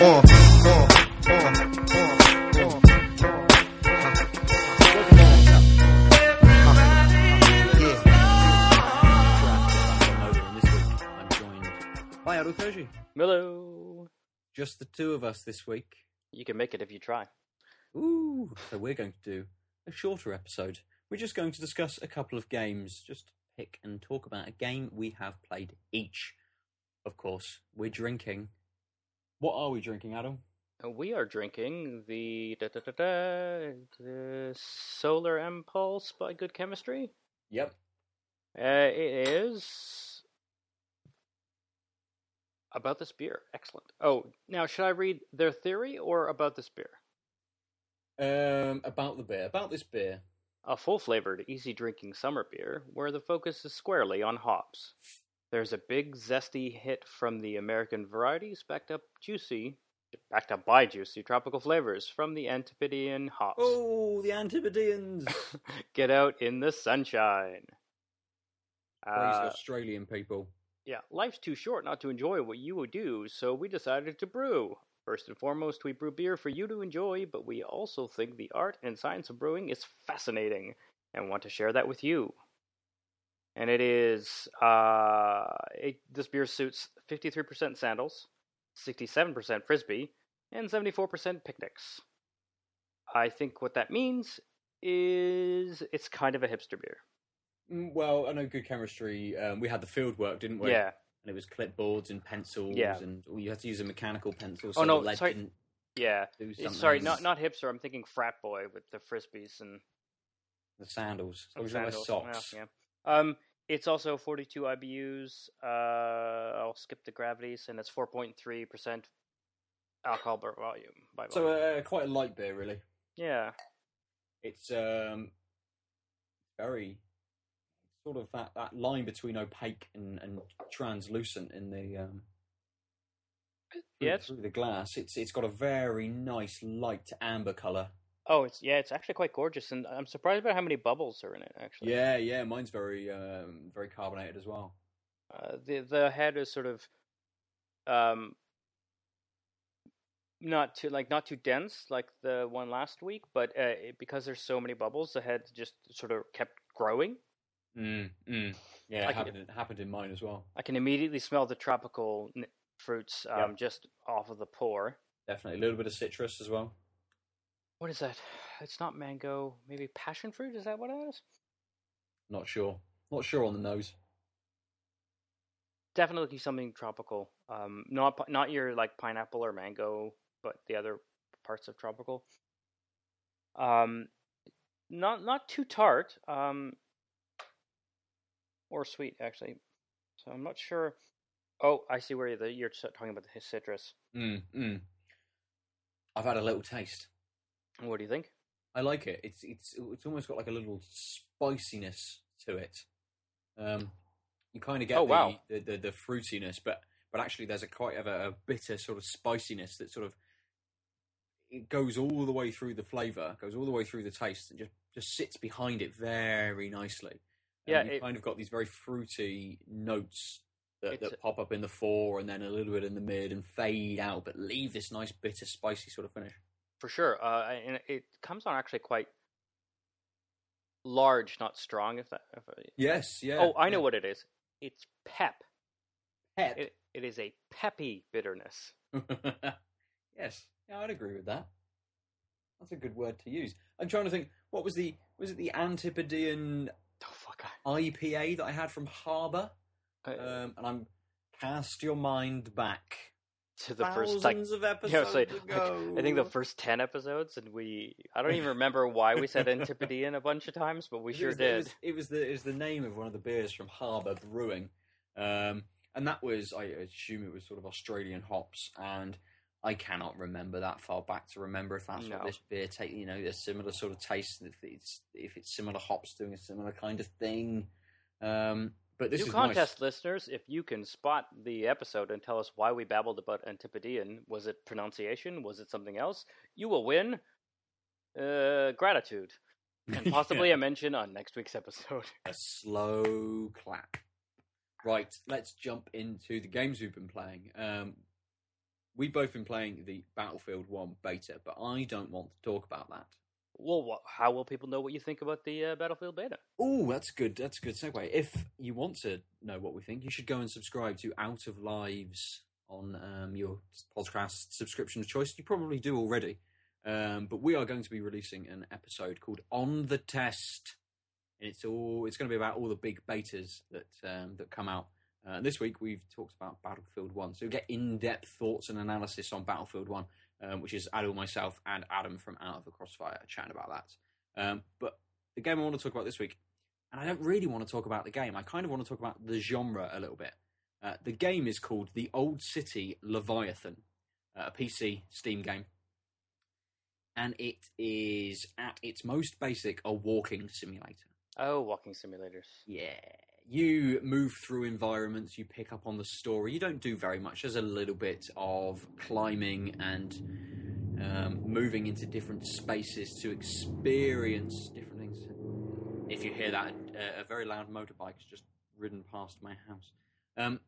Uh, uh, uh, And I'm joined by Adol Koji. Hello. Just the two of us this week. You can make it if you try. Ooh, so we're going to do a shorter episode. We're just going to discuss a couple of games, just pick and talk about a game we have played each. Of course, we're drinking. What are we drinking, Adam? Uh, We are drinking the, da, da, da, da, the Solar Impulse by Good Chemistry. Yep. Uh, it is about this beer. Excellent. Oh, now should I read their theory or about this beer? Um, about the beer, about this beer. A full flavored, easy drinking summer beer where the focus is squarely on hops. There's a big, zesty hit from the American varieties, backed up juicy, backed up by juicy tropical flavors from the Antipodean hops. Oh, the Antipodeans! Get out in the sunshine. These Uh, Australian people. Yeah, life's too short not to enjoy what you would do, so we decided to brew. First and foremost, we brew beer for you to enjoy, but we also think the art and science of brewing is fascinating and want to share that with you. And it is, uh, it, this beer suits 53% sandals, 67% frisbee, and 74% picnics. I think what that means is it's kind of a hipster beer. Mm, Well, I know good chemistry. Um, we had the field work, didn't we? Yeah. And it was clipboards and pencils, Yeah. and well, you had to use a mechanical pencil. Oh, no, lead sorry. didn't Yeah. do It's- something. Sorry, not not hipster. I'm thinking frat boy with the frisbees and the sandals. And was wearing socks. Yeah, yeah. Um, it's also 42 IBUs. Uh, I'll skip the gravities, and it's 4.3 percent alcohol by volume. By So volume. uh, quite a light beer, really. yeah, It's um very sort of that, that line between opaque and, and translucent in the um through, Yeah, through the glass. It's it's got a very nice light amber color. Oh, it's yeah, it's actually quite gorgeous, and I'm surprised about how many bubbles are in it. Actually, Yeah, yeah. Mine's very um very carbonated as well. uh, the the head is sort of um not too like not too dense like the one last week, but uh, it, because there's so many bubbles, the head just sort of kept growing. Mm, mm. Yeah, I it can- happened, it happened in mine as well. I can immediately smell the tropical n- fruits um, Yep. just off of the pour. Definitely a little bit of citrus as well. What is that? It's not mango. Maybe passion fruit. Is that what it is? Not sure. Not sure on the nose. Definitely something tropical. Um, not not your like pineapple or mango, but the other parts of tropical. Um, not not too tart. Um, or sweet actually. So I'm not sure. Oh, I see where you're, you're talking about the citrus. Mm, mm. I've had a little taste. What do you think? I like it. It's it's it's almost got like a little spiciness to it. Um, you kind of get Oh, the, wow. the, the the fruitiness, but but actually there's a quite of a, a bitter sort of spiciness that sort of it goes all the way through the flavor, goes all the way through the taste, and just just sits behind it very nicely. Yeah, you it- kind of got these very fruity notes that, that pop up in the fore and then a little bit in the mid and fade out, but leave this nice bitter, spicy sort of finish. For sure. Uh, and it comes on actually quite large, not strong. If that. If Yes, yeah. oh, I know yeah. what it is. It's pep. Pep. It, it is a peppy bitterness. yes, yeah, I'd agree with that. That's a good word to use. I'm trying to think. What was the was it the Antipodean Fuck! IPA that I had from Harbour? I, Um, and I'm cast your mind back to the first like thousands of episodes it's like, ago. I think the first ten episodes, and we I don't even remember why we said Antipodean a bunch of times, but we It sure was- did. It was, it was the it was the name of one of the beers from Harbour Brewing, um, and that was I assume it was sort of Australian hops, and I cannot remember that far back to remember if that's No. what this beer take. You know, a similar sort of taste, if it's if it's similar hops doing a similar kind of thing. Um, But this New is contest listeners, if you can spot the episode and tell us why we babbled about Antipodean, was it pronunciation? Was it something else? You will win uh, gratitude and possibly Yeah. a mention on next week's episode. a slow clap. Right, let's jump into the games we've been playing. Um, we've both been playing the Battlefield 1 beta, but I don't want to talk about that. Well, wha how will people know what you think about the uh, Battlefield beta? Oh, that's good. That's a good segue. If you want to know what we think, you should go and subscribe to Out of Lives on um, your podcast subscription of choice. You probably do already. Um, but we are going to be releasing an episode called On the Test. And it's all it's going to be about all the big betas that um, that come out. Uh, this week we've talked about Battlefield One, so you'll get in-depth thoughts and analysis on Battlefield One, um, which is Adil, myself, and Adam from Out of the Crossfire chatting about that. Um, but the game I want to talk about this week, and I don't really want to talk about the game. I kind of want to talk about the genre a little bit. Uh, the game is called The Old City Leviathan, uh, a PC Steam game, and it is at its most basic a walking simulator. Oh, walking simulators. Yeah. You move through environments, you pick up on the story. You don't do very much. There's a little bit of climbing and um, moving into different spaces to experience different things. If you hear that, a, a very loud motorbike has just ridden past my house. Um,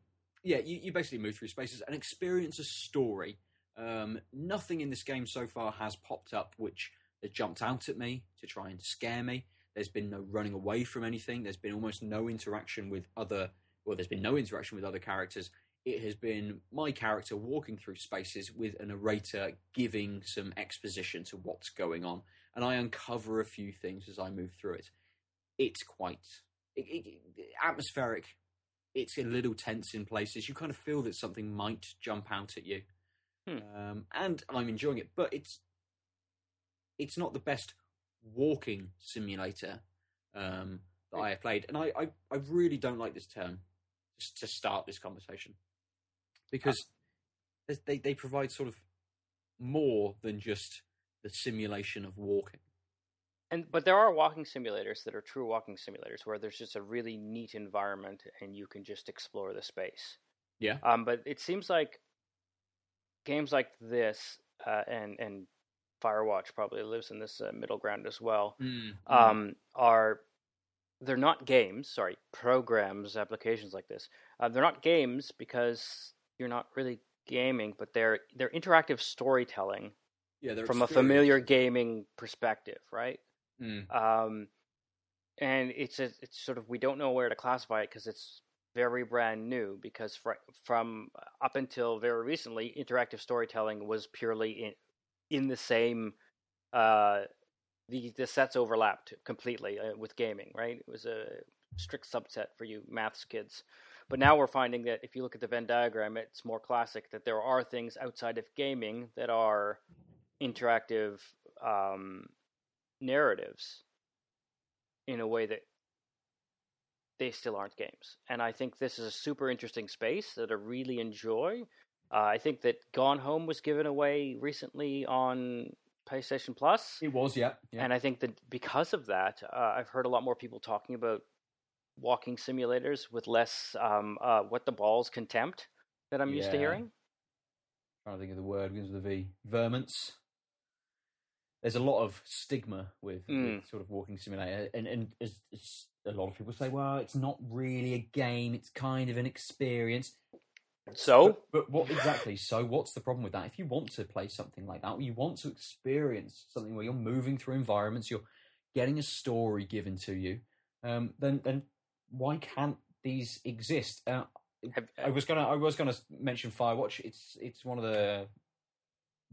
yeah, you, you basically move through spaces and experience a story. Um, nothing in this game so far has popped up which has jumped out at me to try and scare me. There's been no running away from anything. There's been almost no interaction with other. Well, there's been no interaction with other characters. It has been my character walking through spaces with a narrator giving some exposition to what's going on, and I uncover a few things as I move through it. It's quite it, it, atmospheric. It's a little tense in places. You kind of feel that something might jump out at you, Hmm. um, and I'm enjoying it. But it's it's not the best walking simulator um, that I have played, and I, I, I really don't like this term just to start this conversation because they- they they provide sort of more than just the simulation of walking. And but there are walking simulators that are true walking simulators where there's just a really neat environment and you can just explore the space. Yeah. Um, but it seems like games like this uh, and and Firewatch probably lives in this uh, middle ground as well. Mm-hmm. Um, are they're not games? Sorry, programs, applications like this. Uh, they're not games because you're not really gaming, but they're they're interactive storytelling yeah, they're from a familiar gaming perspective, right? Mm. um, and it's a, it's sort of we don't know where to classify it because it's very brand new. Because fr- from up until very recently, interactive storytelling was purely in in the same. Uh, the the sets overlapped completely uh, with gaming, right? It was a strict subset for you maths kids. But now we're finding that if you look at the Venn diagram, it's more classic that there are things outside of gaming that are interactive um, narratives in a way that they still aren't games. And I think this is a super interesting space that I really enjoy. Uh, I think that Gone Home was given away recently on PlayStation Plus, It was, yeah, yeah. and I think that because of that, uh, I've heard a lot more people talking about walking simulators with less um, uh, what the balls contempt that I'm used to Yeah. hearing. trying to think of the word begins with a V. Verments. There's a lot of stigma with, Mm. with sort of walking simulator, and and a lot of people say, well, it's not really a game; it's kind of an experience. So, But, but what exactly? So, what's the problem with that? If you want to play something like that, or you want to experience something where you're moving through environments, you're getting a story given to you, um, then then why can't these exist? Uh, have, I was gonna I was gonna mention Firewatch. It's it's one of the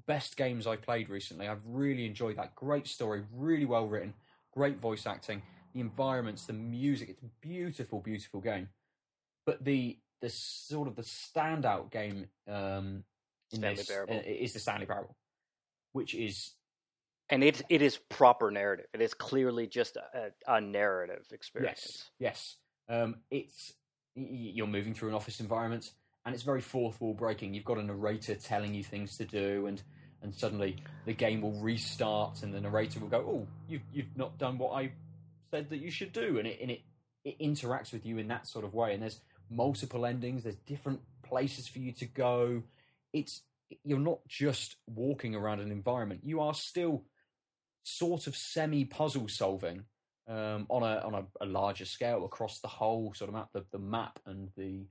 best games I've played recently. I've really enjoyed that. Great story, really well written, great voice acting, the environments, the music. It's a beautiful, beautiful game. But the the sort of the standout game um, in Stanley this Parable. uh, is the Stanley Parable, which is and it it is proper narrative. It is clearly just a, a narrative experience. Yes, yes. Um, it's you're moving through an office environment, and it's very fourth wall breaking. You've got a narrator telling you things to do, and and suddenly the game will restart, and the narrator will go, "Oh, you've you've not done what I said that you should do," and it and it it interacts with you in that sort of way. And there's multiple endings. There's different places for you to go. It's you're not just walking around an environment. You are still sort of semi puzzle solving um, on a on a, a, larger scale across the whole sort of map. The, the map and the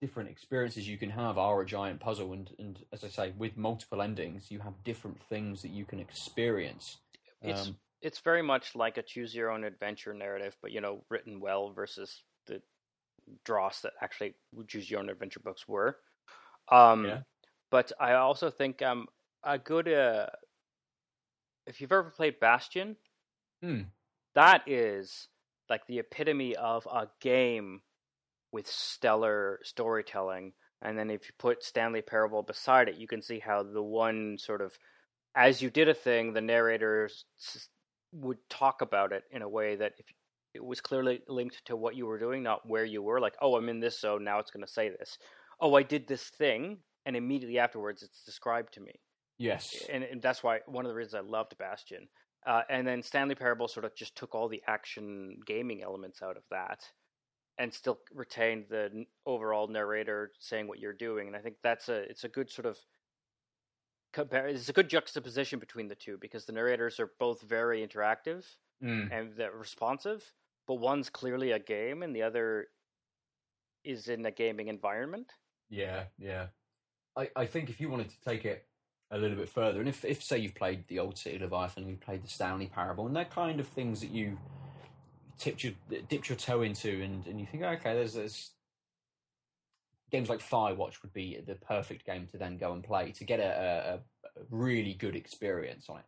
different experiences you can have are a giant puzzle, and and as I say, with multiple endings, you have different things that you can experience. It's um, it's very much like a choose your own adventure narrative, but you know, written well versus the dross that actually choose your own adventure books were. Um, yeah. But I also think um, a good uh, if you've ever played Bastion, hmm. that is like the epitome of a game with stellar storytelling. And then if you put Stanley Parable beside it, you can see how the one sort of as you did a thing, the narrators would talk about it in a way that if it was clearly linked to what you were doing, not where you were. Like, oh, I'm in this zone now; it's going to say this. Oh, I did this thing, and immediately afterwards, it's described to me. Yes, and, and that's why one of the reasons I loved Bastion. Uh, and then Stanley Parable sort of just took all the action gaming elements out of that, and still retained the overall narrator saying what you're doing. And I think that's a it's a good sort of compare. It's a good juxtaposition between the two because the narrators are both very interactive mm. and responsive, but one's clearly a game and the other is in a gaming environment. Yeah, yeah. I, I think if you wanted to take it a little bit further, and if, if say you've played the old City of Leviathan, you've played the Stanley Parable, and they're kind of things that you tipped your dipped your toe into, and, and you think, okay, there's there's games like Firewatch would be the perfect game to then go and play to get a, a, a really good experience on it.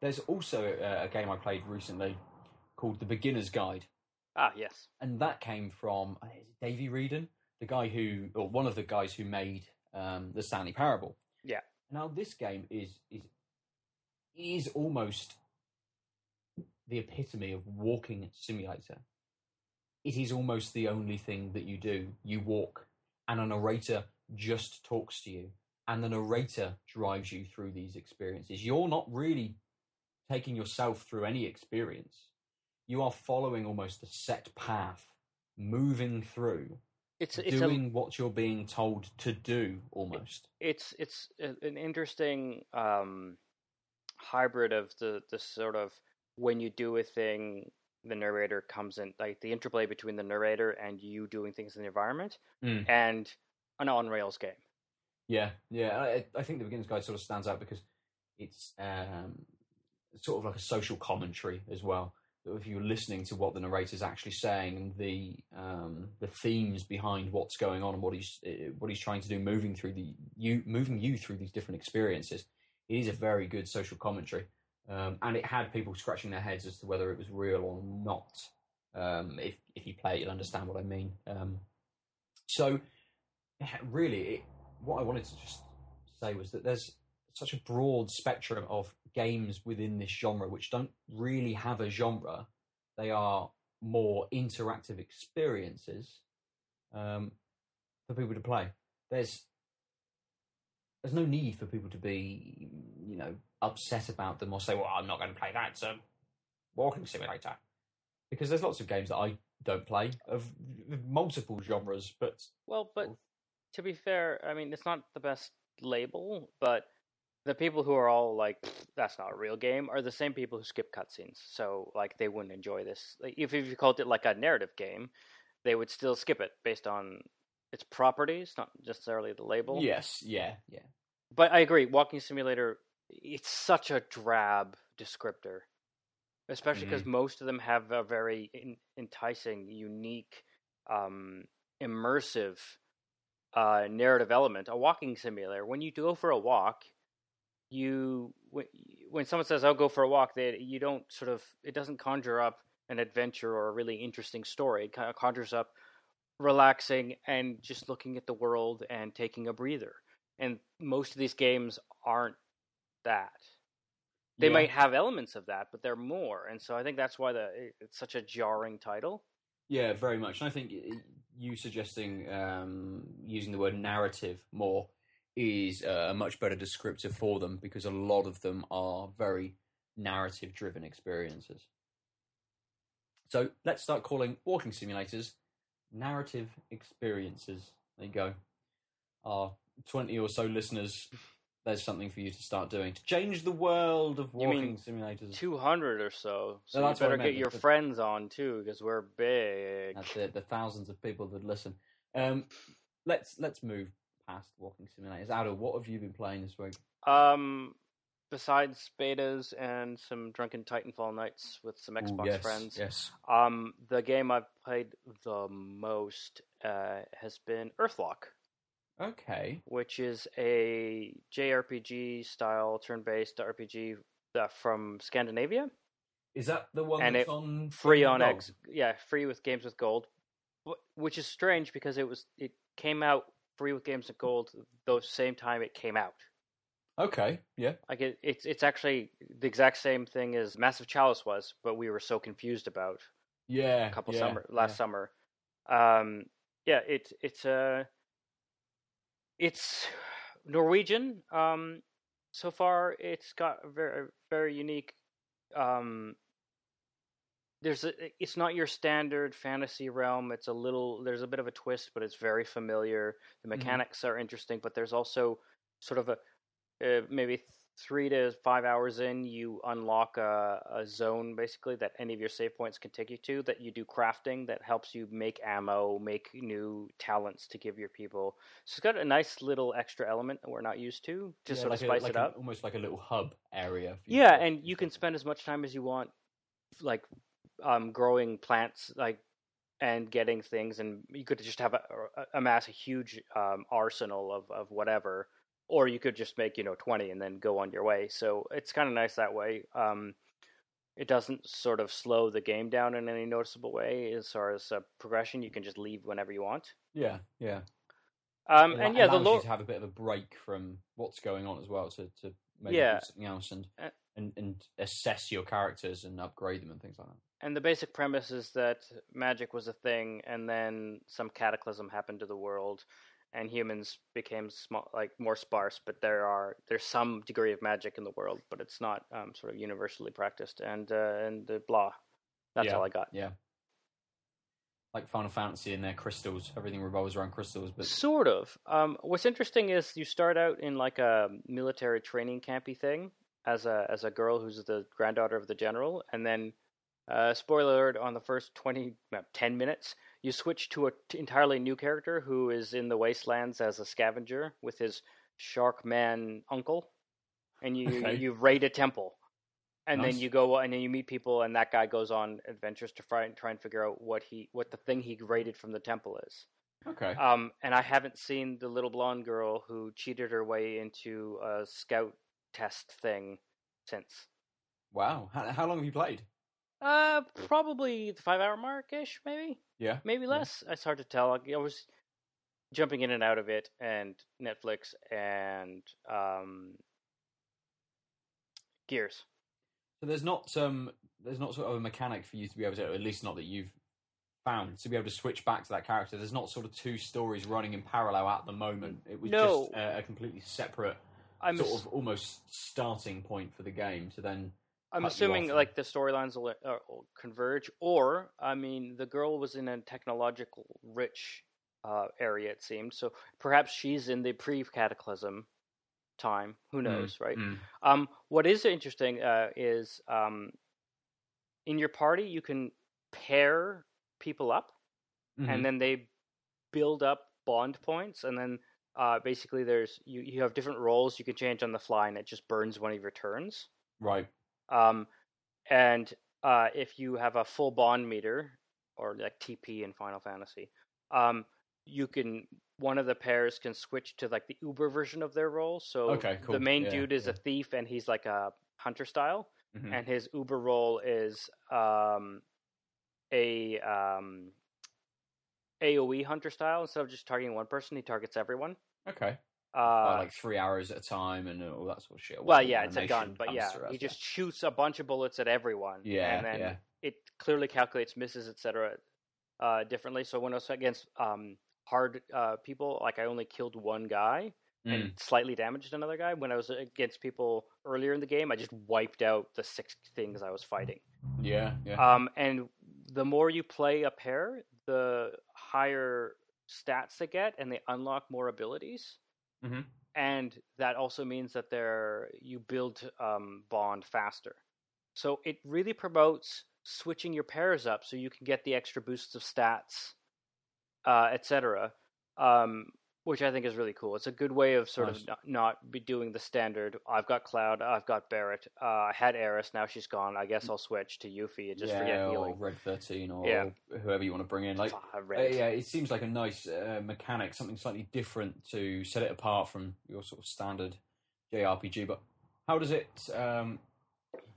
There's also a, a, game I played recently called The Beginner's Guide. Ah, yes. And that came from uh, Davey Wreden, the guy who, or one of the guys who made um, the Stanley Parable. Yeah. Now this game is is is almost the epitome of walking simulator. It is almost the only thing that you do. You walk and a narrator just talks to you and the narrator drives you through these experiences. You're not really taking yourself through any experience. You are following almost a set path, moving through, it's, it's doing a, what you're being told to do. Almost, it's it's an interesting um, hybrid of the the sort of when you do a thing the narrator comes in, like the interplay between the narrator and you doing things in the environment, mm. and an on rails game. Yeah, yeah. I, I, think the beginner's guide sort of stands out because it's um, sort of like a social commentary as well. If you're listening to what the narrator's actually saying and the um, the themes behind what's going on and what he's uh, what he's trying to do, moving through the you moving you through these different experiences, it is a very good social commentary. Um, and it had people scratching their heads as to whether it was real or not. Um, if if you play it, you'll understand what I mean. Um, so, really, it, what I wanted to just say was that there's such a broad spectrum of games within this genre which don't really have a genre. They are more interactive experiences um, for people to play. There's there's no need for people to be, you know, upset about them or say, "Well, I'm not going to play that. It's a walking simulator," because there's lots of games that I don't play of multiple genres. But well, but to be fair, I mean, it's not the best label, but the people who are all like, "That's not a real game," are the same people who skip cutscenes. So, like, they wouldn't enjoy this. Like, if if you called it like a narrative game, they would still skip it based on its properties, not necessarily the label. Yes, yeah, yeah. But I agree, walking simulator it's such a drab descriptor, especially because mm-hmm. most of them have a very in, enticing, unique, um, immersive uh, narrative element. A walking simulator. When you go for a walk, you when, someone says I'll go for a walk, that you don't sort of it doesn't conjure up an adventure or a really interesting story. It kind of conjures up relaxing and just looking at the world and taking a breather. And most of these games aren't that. They yeah. might have elements of that, but they're more, and so I think that's why the it's such a jarring title. Yeah, very much. And I think you suggesting um, using the word narrative more is a much better descriptor for them because a lot of them are very narrative driven experiences. So let's start calling walking simulators narrative experiences. There you go. Our 20 or so listeners, there's something for you to start doing to change the world of walking simulators. Two hundred or so. So No, you better get your friends on too, because we're big. That's it, the thousands of people that listen. Um, let's let's move past walking simulators. Ada, what have you been playing this week? Um, besides betas and some drunken Titanfall nights with some Ooh, Xbox yes, friends, Yes. um, the game I've played the most uh, has been Earthlock, Okay. which is a JRPG style turn-based RPG uh, from Scandinavia, Is that the one And that's it- on free on Gold? X. Yeah, free with Games with Gold, which is strange because it was it came out free with Games of Gold the same time it came out. Okay. Yeah. Like it, it's it's actually the exact same thing as Massive Chalice was, but we were so confused about Yeah. a couple yeah, summer last yeah. summer. Um, yeah, it's it's uh, it's Norwegian. Um, so far, it's got a very very unique. Um, there's a, it's not your standard fantasy realm. It's a little there's a bit of a twist, but it's very familiar. The Mhm. mechanics are interesting, but there's also sort of a uh, maybe three to five hours in, you unlock a, a zone basically that any of your save points can take you to. That you do crafting that helps you make ammo, make new talents to give your people. So it's got a nice little extra element that we're not used to to Yeah, sort like of a- spice like it an- up. almost like a little hub area. Yeah, and you can spend as much time as you want, like um, growing plants, like and getting things, and you could just have a, a, amass a huge um, arsenal of of whatever, or you could just make you know twenty and then go on your way. So it's kind of nice that way. Um, it doesn't sort of slow the game down in any noticeable way as far as uh, progression. You can just leave whenever you want. Yeah. Yeah. Um, It and yeah, the lore. to have a bit of a break from what's going on as well to to maybe Yeah. do something else and, Uh, and and assess your characters and upgrade them and things like that. And the basic premise is that magic was a thing, and then some cataclysm happened to the world, and humans became small, like more sparse. But there are there's some degree of magic in the world, but it's not um, sort of universally practiced. And uh, and blah, that's Yeah. all I got. Yeah. Like Final Fantasy and their crystals, everything revolves around crystals. But Sort of. Um, what's interesting is you start out in like a military training campy thing as a as a girl who's the granddaughter of the general, and then uh, spoiler alert on the first 20, no, 10 minutes, you switch to an entirely new character who is in the wastelands as a scavenger with his shark man uncle, and you Okay. you raid a temple. And Nice. then you go and then you meet people, and that guy goes on adventures to try and try and figure out what he what the thing he raided from the temple is. okay. Um, and I haven't seen the little blonde girl who cheated her way into a scout test thing since. wow. How, how long have you played? Uh, probably the five hour mark ish, maybe, Yeah. maybe less. It's hard to tell. I was jumping in and out of it, and Netflix and um, Gears. So there's not um there's not sort of a mechanic for you to be able to at least not that you've found to be able to switch back to that character. There's not sort of two stories running in parallel at the moment. It was No. just a, a completely separate I'm sort of almost starting point for the game to then I'm assuming like the storylines will, uh, will converge, or I mean, the girl was in a technological rich uh, area. It seemed so. Perhaps she's in the pre-cataclysm time. Who knows, right? Mm. Um, what is interesting uh, is um, in your party you can pair people up, Mhm. and then they build up bond points, and then uh, basically there's you you have different roles you can change on the fly, and it just burns one of your turns. right. Um, and uh, if you have a full bond meter, or like TP in Final Fantasy, um, you can one of the pairs can switch to like the Uber version of their role. So Okay, cool. the main Yeah, dude is yeah. a thief, and he's like a hunter style, Mhm. and his Uber role is um, a um, AOE hunter style. Instead of just targeting one person, he targets everyone. Okay. Uh, Uh, like three hours at a time and all that sort of shit. well, yeah, it's a gun, but yeah, he us, just shoots a bunch of bullets at everyone. Yeah, and then yeah. it clearly calculates misses, etc. Uh, differently. So when I was against um, hard uh, people, like I only killed one guy Mm. and slightly damaged another guy. When I was against people earlier in the game, I just wiped out the six things I was fighting. Yeah, yeah. Um, and the more you play a pair, the higher stats they get, and they unlock more abilities. Mhm. And that also means that they're you build um, bond faster. So it really promotes switching your pairs up so you can get the extra boosts of stats, uh, etc. Um, which I think is really cool. It's a good way of sort Nice. of not, not be doing the standard. I've got Cloud, I've got Barrett, uh, I had Aeris, now she's gone. I guess I'll switch to Yuffie and just yeah, forget or healing. Red Thirteen, or Yeah. whoever you want to bring in. Like, uh, yeah, it seems like a nice uh, mechanic, something slightly different to set it apart from your sort of standard JRPG. But how does it, um,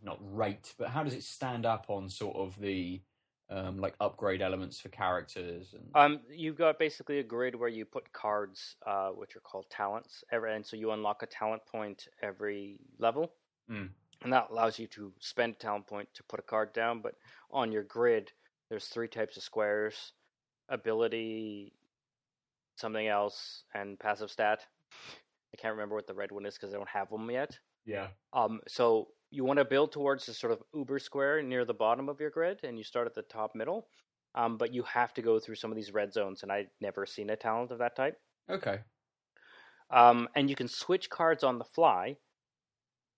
not rate, but how does it stand up on sort of the um, like upgrade elements for characters? And Um, you've got basically a grid where you put cards, uh, which are called talents, every, and so you unlock a talent point every level, Mm. and that allows you to spend a talent point to put a card down. But on your grid, there's three types of squares: ability, something else, and passive stat. I can't remember what the red one is because I don't have them yet. yeah, Um, so you want to build towards the sort of uber square near the bottom of your grid, and you start at the top middle. Um, but you have to go through some of these red zones, and I'd never seen a talent of that type. okay, Um, and you can switch cards on the fly,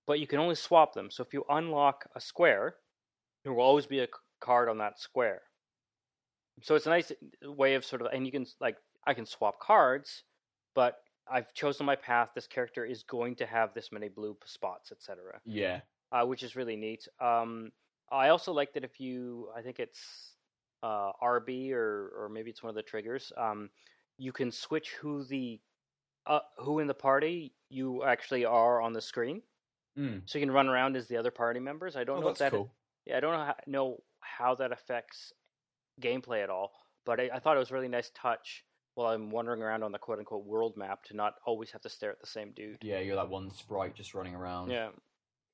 but you can only swap them. So if you unlock a square, there will always be a card on that square. So it's a nice way of sort of, and you can like I can swap cards, but I've chosen my path. This character is going to have this many blue spots, etc yeah, uh, which is really neat. Um, I also like that if you, I think it's uh, RB or or maybe it's one of the triggers. Um, you can switch who the uh, who in the party you actually are on the screen, mm. so you can run around as the other party members. I don't oh, know if that cool. yeah, I don't know how, know how that affects gameplay at all, but I, I thought it was a really nice touch while I'm wandering around on the quote unquote world map to not always have to stare at the same dude. Yeah, you're that one sprite just running around. Yeah.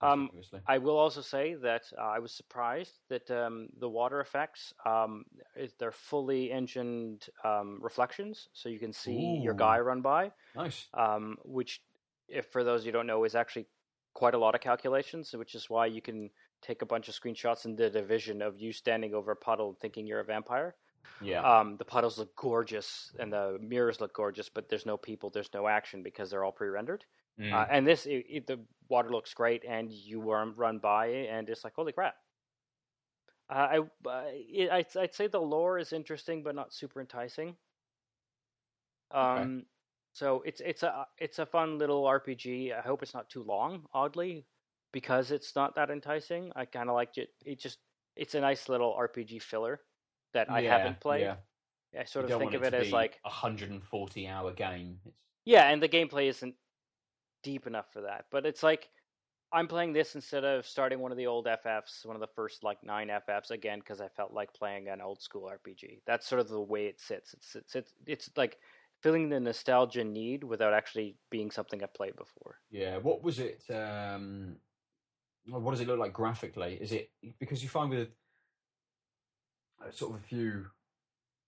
Um. I will also say that uh, I was surprised that um, the water effects um, is, they're fully engined um, reflections, so you can see your guy run by. nice. Um, which, if for those you don't know, is actually quite a lot of calculations. Which is why you can take a bunch of screenshots in the division of you standing over a puddle thinking you're a vampire. Yeah, Um, the puddles look gorgeous and the mirrors look gorgeous, but there's no people, there's no action because they're all pre-rendered. Mm. Uh, and this, it, it, the water looks great, and you run run by, and it's like holy crap. Uh, I, uh, it, I'd, I'd say the lore is interesting, but not super enticing. Um, so it's it's a it's a fun little RPG. I hope it's not too long. Oddly, because it's not that enticing. I kind of liked it. It just it's a nice little RPG filler that I Yeah, haven't played. Yeah. I sort of think of it as like a 140 hour game. It's yeah, and the gameplay isn't deep enough for that. But it's like I'm playing this instead of starting one of the old FFs, one of the first like nine FFs again, because I felt like playing an old school RPG. That's sort of the way it sits. It's it's it's, it's like filling the nostalgia need without actually being something I've played before. Yeah, what was it? Um, what does it look like graphically? Is it because you find with uh, sort of a few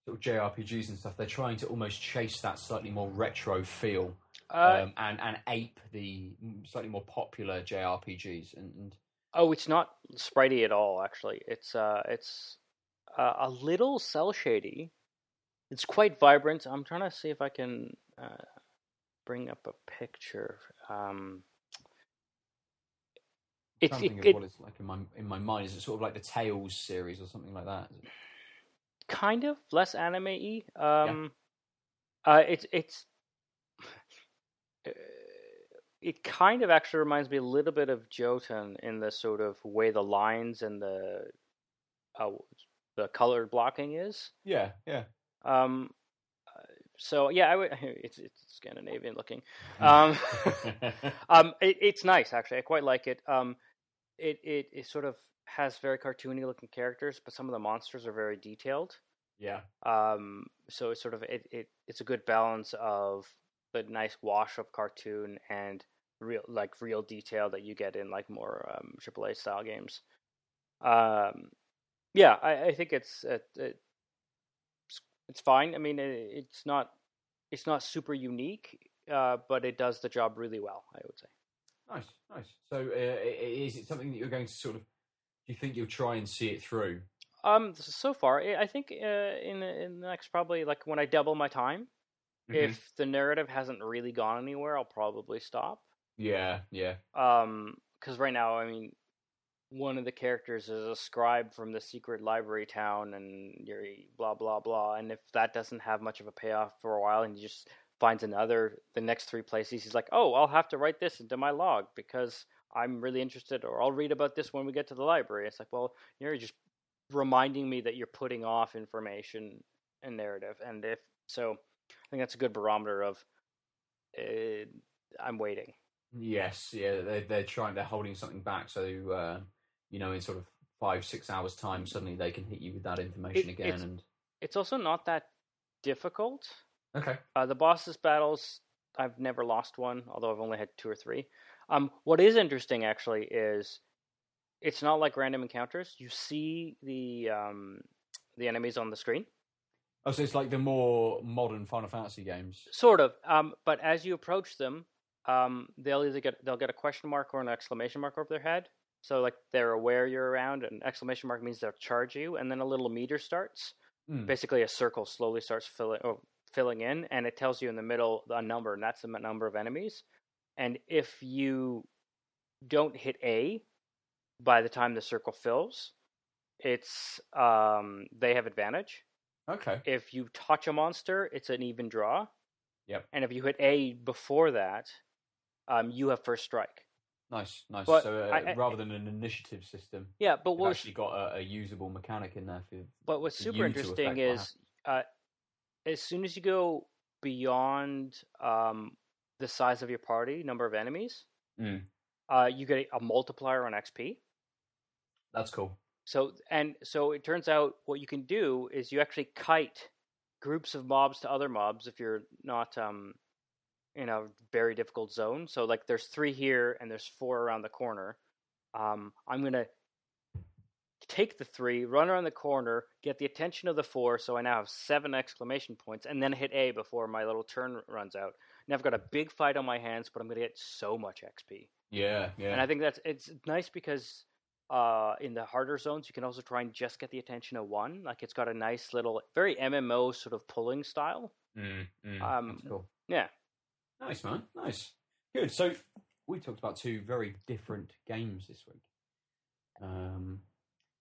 sort of JRPGs and stuff, they're trying to almost chase that slightly more retro feel Uh, um, and and ape the slightly more popular JRPGs. And, and Oh, it's not spritey at all. Actually, it's uh, it's uh, a little cell shady. It's quite vibrant. I'm trying to see if I can uh, bring up a picture. Um, it's trying to it, of it what it's like in my in my mind. Is it sort of like the Tales series or something like that? Is kind of less anime-y. Um, uh, it's it's uh, it kind of actually reminds me a little bit of Jotun in the sort of way the lines and the uh, the color blocking is. Yeah, yeah. Um, uh, so yeah, I would. It's it's Scandinavian looking. Um, um, it, it's nice actually. I quite like it. Um, it, it it sort of has very cartoony looking characters, but some of the monsters are very detailed. yeah, Um, so it's sort of it, it it's a good balance of the nice wash of cartoon and real like real detail that you get in like more um, AAA style games. Um, yeah, I, I think it's it, it, it's it's fine. I mean, it, it's not it's not super unique, uh, but it does the job really well. I would say. nice, nice. So, uh, is it something that you're going to sort of? Do you think you'll try and see it through? Um, so far, I I think uh, in in the next probably like when I double my time, Mhm. if the narrative hasn't really gone anywhere, I'll probably stop. yeah, yeah, Um, because right now, I mean, one of the characters is a scribe from the secret library town, and you're blah blah blah. And if that doesn't have much of a payoff for a while, and he just finds another, the next three places, he's like, oh, I'll have to write this into my log because I'm really interested, or I'll read about this when we get to the library. It's like, well, you're just reminding me that you're putting off information and narrative, and if so, I think that's a good barometer of. Uh, I'm waiting. yes, yeah. They're they're trying. They're holding something back, so uh, you know, in sort of five six hours time, suddenly they can hit you with that information It- again. it's- And It's also not that difficult. okay, Uh, the bosses battles, I've never lost one, although I've only had two or three. Um, what is interesting actually is it's not like random encounters. You see the um, the enemies on the screen, oh, so it's like the more modern Final Fantasy games. sort of. Um, but as you approach them, um, they'll either get they'll get a question mark or an exclamation mark over their head. So like they're aware you're around. An exclamation mark means they'll charge you, and then a little meter starts. Mm. basically a circle slowly starts filling or filling in and it tells you in the middle a number and that's the number of enemies and if you don't hit a by the time the circle fills it's um they have advantage. Okay, if you touch a monster it's an even draw. Yep. and if you hit a before that um you have first strike. Nice, nice. But so uh, I- I- rather than an initiative system, yeah but We've what actually got a, a usable mechanic in there for But what's super interesting is uh, as soon as you go beyond um, the size of your party, number of enemies, Mm. uh, you get a, multiplier on XP. That's cool. So and so it turns out what you can do is you actually kite groups of mobs to other mobs if you're not um, in a very difficult zone. So like there's three here and there's four around the corner. Um, I'm gonna take the three, run around the corner, get the attention of the four, so I now have seven exclamation points, and then hit A before my little turn runs out. And I've got a big fight on my hands, but I'm gonna get so much XP. Yeah, yeah. And I think that's it's nice because uh, in the harder zones you can also try and just get the attention of one. Like it's got a nice little, very MMO sort of pulling style. Mm, mm, Um, that's cool. Yeah. Nice, man. Nice. Good. So we talked about two very different games this week, um,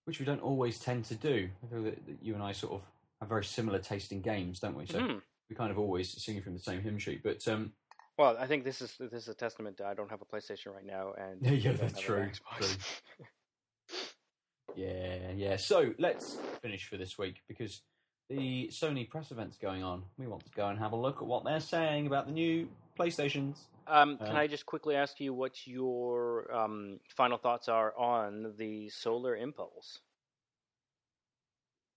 which we don't always tend to do. I feel that, that you and I sort of have very similar taste in games, don't we? So Mhm. We kind of always sing from the same hymn sheet. But um, Well, I think this is this is a testament to I don't have a PlayStation right now, and Yeah, yeah, that's an true, yeah, yeah. So let's finish for this week because the Sony press event's going on. We want to go and have a look at what they're saying about the new PlayStations. um, can Uh, I just quickly ask you what your um, final thoughts are on the Solar Impulse?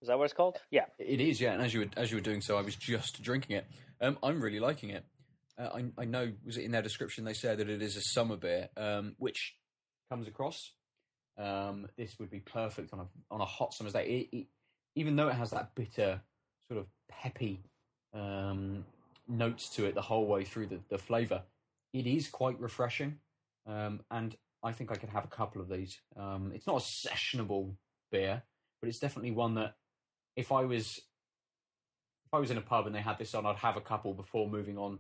Is that what it's called? Yeah. It is, yeah. And as you were as you were doing so, I was just drinking it. Um, I'm really liking it. Uh, I, I know was it in their description they said that it is a summer beer, um, which comes across. Um, this would be perfect on a on a hot summer's day. It, it, even though it has that bitter sort of peppy um, notes to it the whole way through the, the flavour, it is quite refreshing. Um, and I think I could have a couple of these. Um, it's not a sessionable beer, but it's definitely one that if I was if I was in a pub and they had this on, I'd have a couple before moving on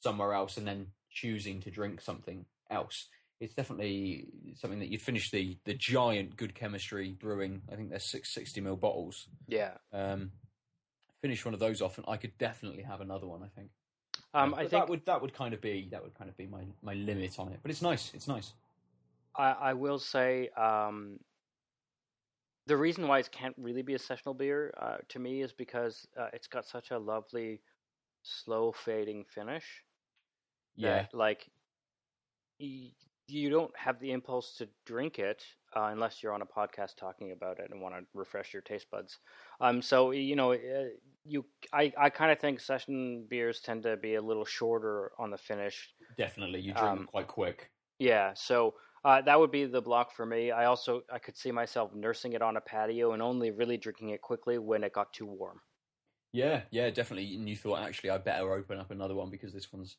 somewhere else and then choosing to drink something else. It's definitely something that you'd finish the the giant good chemistry brewing. I think they're six sixty ml bottles. Yeah. Um, finish one of those off, and I could definitely have another one. I think. Um, I think that would that would kind of be that would kind of be my my limit on it. But it's nice. It's nice. I, I will say um, the reason why it can't really be a sessional beer uh, to me is because uh, it's got such a lovely, slow fading finish. Yeah. that, like y- you don't have the impulse to drink it uh, unless you're on a podcast talking about it and want to refresh your taste buds. Um, so you know, uh, you I I kind of think session beers tend to be a little shorter on the finish. Definitely. You drink Um, them quite quick. Yeah, so uh, that would be the block for me. I also I could see myself nursing it on a patio and only really drinking it quickly when it got too warm. Yeah, yeah, definitely. And you thought actually I better open up another one because this one's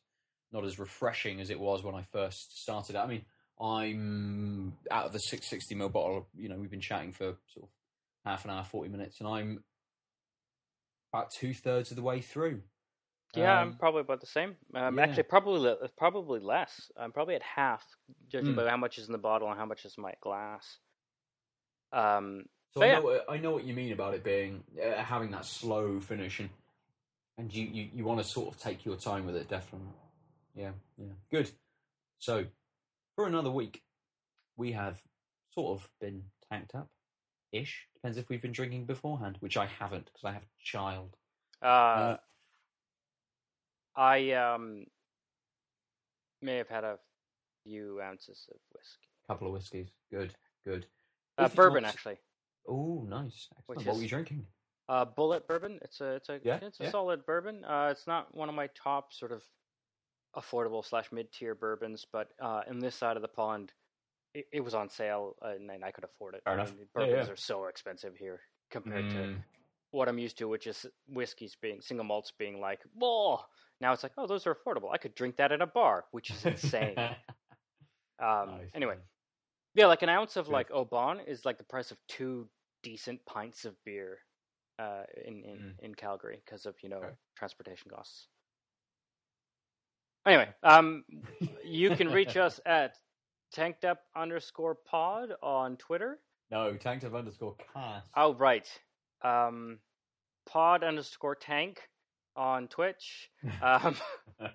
not as refreshing as it was when I first started. I mean, I'm out of the 660 ml bottle. You know, we've been chatting for sort of half an hour, forty minutes, and I'm about two thirds of the way through. Yeah, I'm Um, probably about the same. Um, yeah. Actually, probably probably less. I'm probably at half, judging Mm. by how much is in the bottle and how much is in my glass. Um, So I yeah. know, what- I know what you mean about it being uh, having that slow finish, and, and you, you, you want to sort of take your time with it, definitely. Yeah, yeah, good. So for another week, we have sort of been tanked up, ish. Depends if we've been drinking beforehand, which I haven't because I have a child. uh, Uh, I um may have had a few ounces of whiskey, couple of whiskeys. good, good. uh, bourbon not- actually. Oh, nice. Excellent. What were you drinking? Uh, Bulleit bourbon. It's a it's a Yeah, it's a yeah. solid bourbon. Uh, it's not one of my top sort of affordable slash mid tier bourbons, but uh, in this side of the pond, it, it was on sale uh, and, and I could afford it. Fair I enough. mean, bourbons yeah. are so expensive here compared to Mm, what I'm used to, which is whiskeys being single malts being like, whoa. Now it's like, oh, those are affordable. I could drink that at a bar, which is insane. um, nice, anyway, yeah, like an ounce of Good. like Oban is like the price of two decent pints of beer uh, in in, Mm. in Calgary because of you know Okay. transportation costs. Anyway, um, you can reach us at tanked up underscore pod on Twitter. No, tanked up underscore cast. Oh right, um, pod underscore tank on Twitch. Um,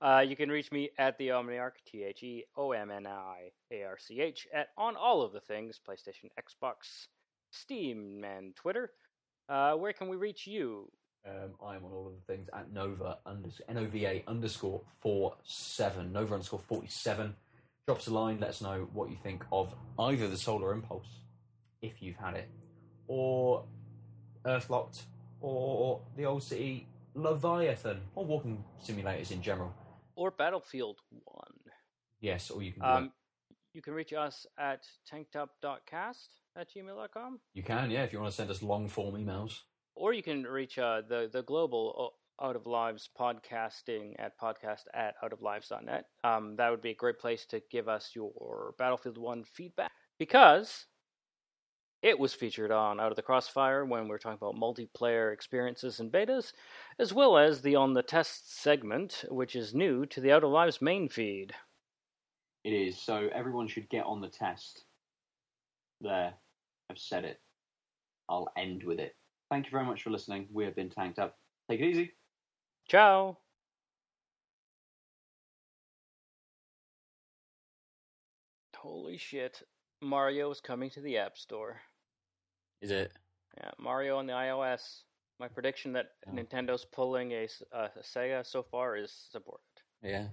Uh, you can reach me at the Omniarch, T H E O M N I A R C H, at on all of the things PlayStation, Xbox, Steam, and Twitter. Uh, where can we reach you? Um, I am on all of the things at Nova unders- N O V A underscore four seven Nova underscore forty seven. Drop us a line. Let us know what you think of either the Solar Impulse, if you've had it, or Earthlocked, or the Old City Leviathan, or walking simulators in general. Or Battlefield 1. Yes, or you can. Um, you can reach us at tankedup.cast at gmail.com. you can, yeah, if you want to send us long form emails. Or you can reach uh, the, the global uh, Out of Lives podcasting at podcast at outoflives.net. Um, that would be a great place to give us your Battlefield 1 feedback because it was featured on Out of the Crossfire when we were talking about multiplayer experiences and betas, as well as the On the Test segment, which is new to the Out of Lives main feed. It is. So everyone should get on the test. There. I've said it. I'll end with it. Thank you very much for listening. We have been tanked up. Take it easy. Ciao! Holy shit. Mario is coming to the App Store. Is it? Yeah, Mario on the iOS. My prediction that Oh. Nintendo's pulling a, a Sega so far is supported. Yeah.